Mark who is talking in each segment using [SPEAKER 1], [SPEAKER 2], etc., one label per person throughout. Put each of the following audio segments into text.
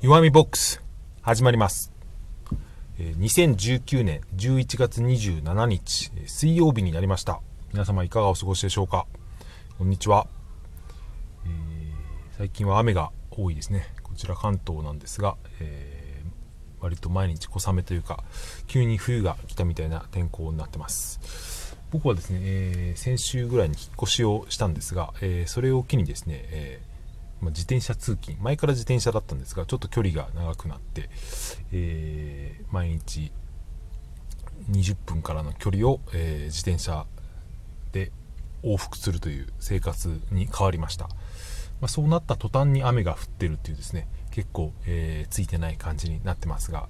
[SPEAKER 1] 弱みボックス始まります。え2019年11月27日水曜日になりました。皆様いかがお過ごしでしょうか？こんにちは、えー最近は雨が多いですね。こちら関東なんですが、えー割と毎日小雨というか急に冬が来たみたいな天候になってます。僕はですね、えー先週ぐらいに引っ越しをしたんですが、えーそれを機にですね、えーま自転車通勤。前から自転車だったんですがちょっと距離が長くなって、えー毎日20分からの距離を、えー自転車で往復するという生活に変わりました、まあ、そうなった途端に雨が降ってるっていうですね結構、えーついてない感じになってますが、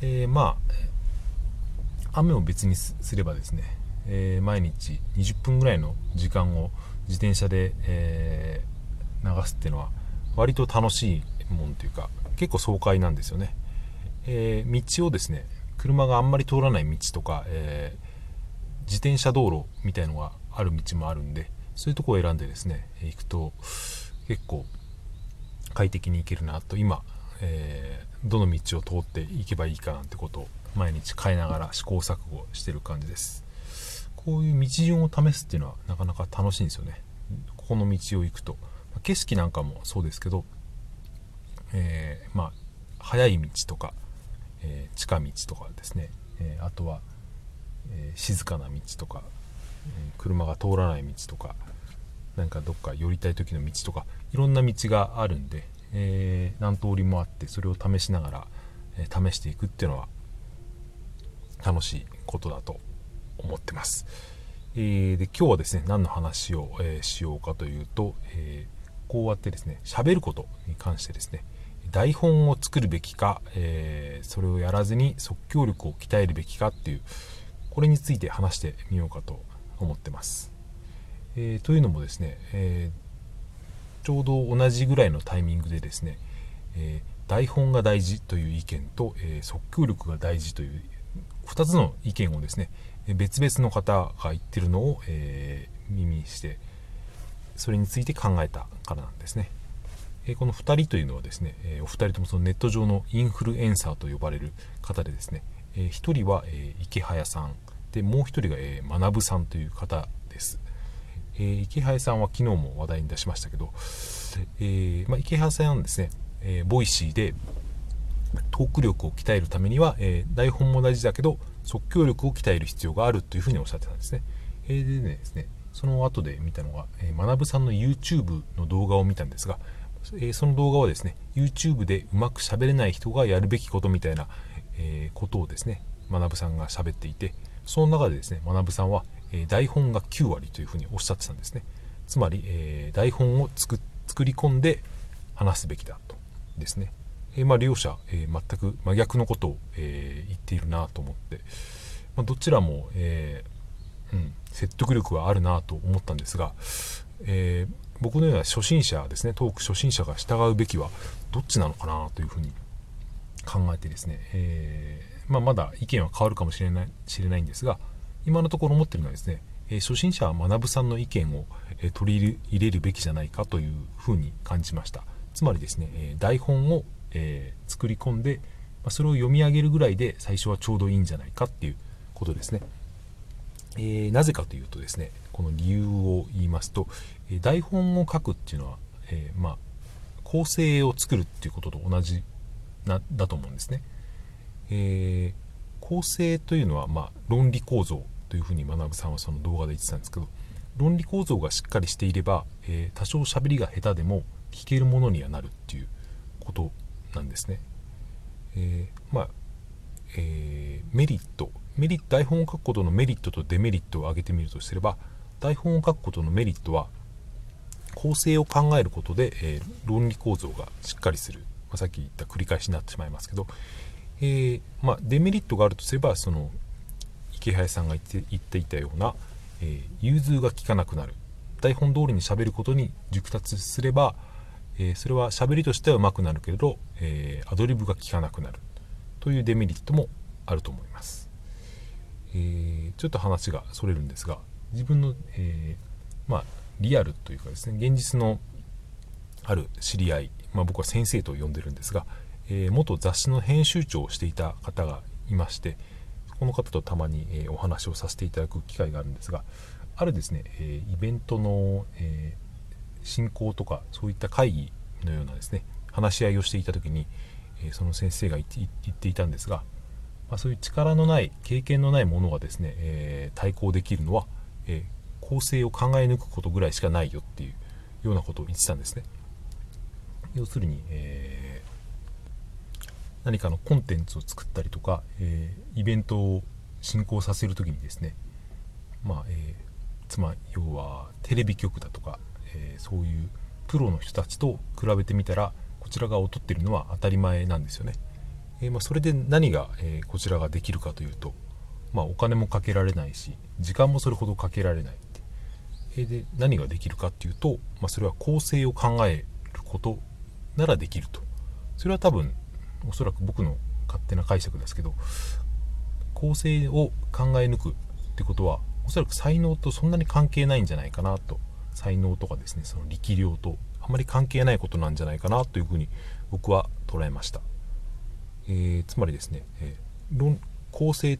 [SPEAKER 1] えーまあ雨を別にすればですね、え毎日20分ぐらいの時間を自転車で、えー流すっていうのは割と楽しいもんというか結構爽快なんですよね、えー道をですね車があんまり通らない道とか、えー自転車道路みたいのがある道もあるんでそういうとこを選んでですね行くと結構快適に行けるなと。今、えーどの道を通っていけばいいかなんてことを毎日変えながら試行錯誤してる感じです。こういう道順を試すっていうのはなかなか楽しいんですよね。ここの道を行くと。景色なんかもそうですけど、えーまあ速い道とか、えー近道とかですね、えあとは、え静かな道とか、え車が通らない道とかなんかどっか寄りたい時の道とかいろんな道があるんで、え何通りもあってそれを試しながら、え試していくっていうのは楽しいことだと思ってます、えーで今日はですね何の話を、えーしようかというと、えーこうやってですね喋ることに関してですね台本を作るべきか、えーそれをやらずに即興力を鍛えるべきかっていうこれについて話してみようかと思ってます、えーというのもですね、えーちょうど同じぐらいのタイミングでですね、え台本が大事という意見と、え即興力が大事という2つの意見をですね別々の方が言ってるのを、え耳にしてそれについて考えたからなんですね、えこの2人というのはですね、お二人ともそのネット上のインフルエンサーと呼ばれる方でですね、え1人は、え池早さんでもう1人が、え学さんという方です、え池早さんは昨日も話題に出しましたけど、えまあ、イケハヤさんはですね、え Voicy でトーク力を鍛えるためには、え台本も大事だけど即興力を鍛える必要があるというふうにおっしゃってたんですね。えでねですねその後で見たのが、えー、学さんの YouTube の動画を見たんですが、えーその動画はですね YouTube でうまく喋れない人がやるべきことみたいな、えーことをですね学さんが喋っていてその中でですね学さんは、え台本が9割というふうにおっしゃってたんですね。つまり、え台本を作作り込んで話すべきだとですね、えまあ、両者、え全く真逆のことを、え言っているなと思って、まあ、どちらも、えーうん、説得力はあるなと思ったんですが、えー僕のような初心者ですねトーク初心者が従うべきはどっちなのかなというふうに考えてですね、えーまあ、まだ意見は変わるかもしれない知れないんですが今のところ思ってるのはですね、えー初心者は学さんの意見を、え取り入れるべきじゃないかというふうに感じました。つまりですね、え台本を、え作り込んで、ま、それを読み上げるぐらいで最初はちょうどいいんじゃないかっていうことですね。えーなぜかというとですねこの理由を言いますと、え台本を書くっていうのは、えーまあ、構成を作るっていうことと同じなだと思うんですね、えー構成というのは、まあ、論理構造というふうに学さんはその動画で言ってたんですけど論理構造がしっかりしていれば、えー多少喋りが下手でも聞けるものにはなるっていうことなんですね、えまあえメリットメリット台本を書くことのメリットとデメリットを挙げてみるとすれば台本を書くことのメリットは構成を考えることで、えー論理構造がしっかりする、まあ、さっき言った繰り返しになってしまいますけど、えーまあ、デメリットがあるとすればその池原さんが言って言っていたような、えー融通が利かなくなる。台本通りに喋ることに熟達すれば、えそれは喋りとしては上手くなるけれど、えーアドリブが効かなくなる。というデメリットもあると思います、えーちょっと話がそれるんですが自分の、えーまあ、リアルというかですね現実のある知り合い、まあ、僕は先生と呼んでるんですが、えー、元雑誌の編集長をしていた方がいましてこの方とたまに、え、お話をさせていただく機会があるんですがあるですね、えイベントの、え進行とかそういった会議のようなですね話し合いをしていた時に、えその先生が言っていたんですが、まあ、そういう力のない経験のないものがですね、え対抗できるのは、え構成を考え抜くことぐらいしかないよっていうようなことを言ってたんですね。要するに、えー、何かのコンテンツを作ったりとか、え、イベントを進行させる時にですね、まあえー、つまり要はテレビ局だとか、えそういうプロの人たちと比べてみたらこちら側を取ってるのは当たり前なんですよね。えまあ、それで何が、えこちらができるかというと、まあ、お金もかけられないし時間もそれほどかけられない。えで何ができるかっていうと、まあ、それは構成を考えることならできると。それは多分おそらく僕の勝手な解釈ですけど構成を考え抜くってことはおそらく才能とそんなに関係ないんじゃないかなと。才能とかですねその力量とあまり関係ないことなんじゃないかなというふうに僕は捉えました、えー、つまりですね、えー、論構成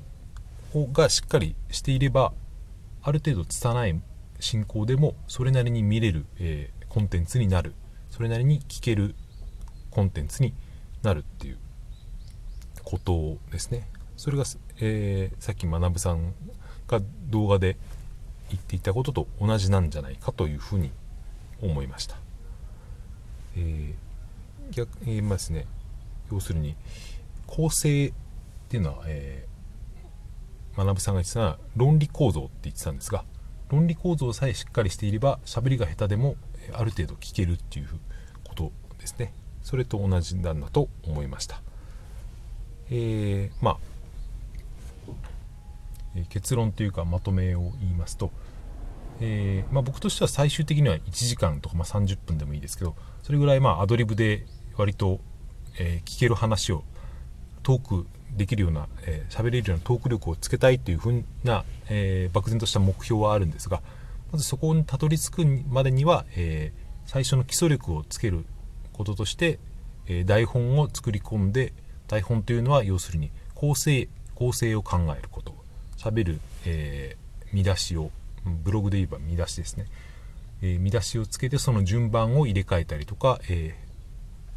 [SPEAKER 1] がしっかりしていればある程度拙い進行でもそれなりに見れる、えー、コンテンツになる。それなりに聞けるコンテンツになるっていうことですね。それが、えー、さっき学さんが動画で言っていたことと同じなんじゃないかというふうに思いました、えー、逆に言いますね。要するに構成っていうのは、えー、学さんが言ってたのは論理構造って言ってたんですが論理構造さえしっかりしていれば喋りが下手でもある程度聞けるっていうことですねそれと同じなんだと思いました。えー、まあ、え結論というかまとめを言いますと、えー、まあ、僕としては最終的には1時間とか、まあ、30分でもいいですけどそれぐらいまあアドリブで割と、えー、聞ける話をトークできるような喋、えー、れるようなトーク力をつけたいというふうな、えー、漠然とした目標はあるんですがまずそこにたどり着くまでには、えー、最初の基礎力をつけることとして、え、台本を作り込んで台本というのは要するに構成構成を考えること。喋る、えー、見出しをブログで言えば見出しですね、え、見出しをつけてその順番を入れ替えたりとか、え、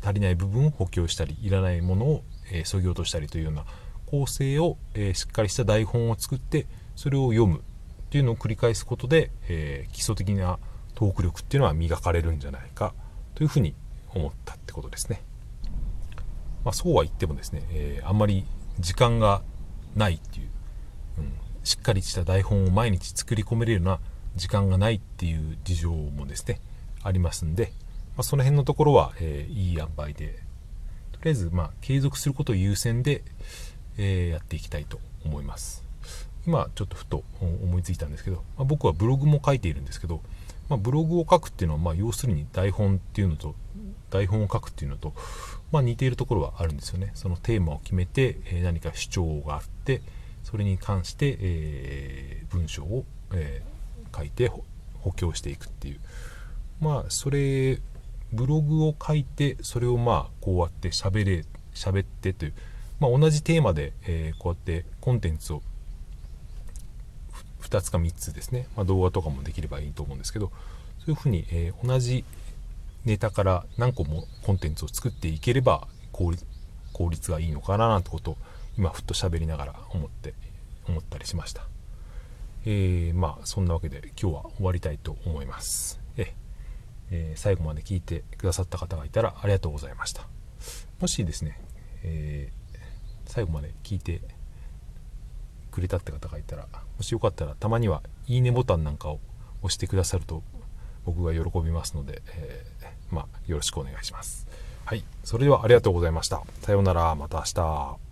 [SPEAKER 1] 足りない部分を補強したりいらないものをえー、ぎ落としたりというような構成を、えー、しっかりした台本を作ってそれを読むっていうのを繰り返すことで、えー、基礎的なトーク力っていうのは磨かれるんじゃないかというふうに思ったってことですね。まあ、そうは言ってもですね、えー、あんまり時間がないっていう、うん、しっかりした台本を毎日作り込めるような時間がないっていう事情もですねありますんで、まあ、その辺のところは、えー、いい塩梅でとりあえず、まあ、継続することを優先で、えー、やっていきたいと思います。今、ちょっとふと思いついたんですけど、まあ、僕はブログも書いているんですけど、まあ、ブログを書くっていうのは、まあ、要するに台本っていうのと、台本を書くっていうのと、まあ、似ているところはあるんですよね。そのテーマを決めて、えー、何か主張があって、それに関して、えー、文章を、えー、書いて補強していくっていう。まあ、それブログを書いてそれをまあこうやって喋れ喋ってという、まあ、同じテーマで、えー、こうやってコンテンツを2つか3つですね、まあ、動画とかもできればいいと思うんですけどそういうふうに、えー、同じネタから何個もコンテンツを作っていければ効率効率がいいのかななんてことを今ふっと喋りながら思って思ったりしました。えー、まあそんなわけで今日は終わりたいと思います。えー、最後まで聞いてくださった方がいたらありがとうございました。もしですね、えー、最後まで聞いてくれたって方がいたらもしよかったらたまにはいいねボタンなんかを押してくださると僕が喜びますので、えー、まあ、よろしくお願いします。はいそれではありがとうございました。さようなら。また明日。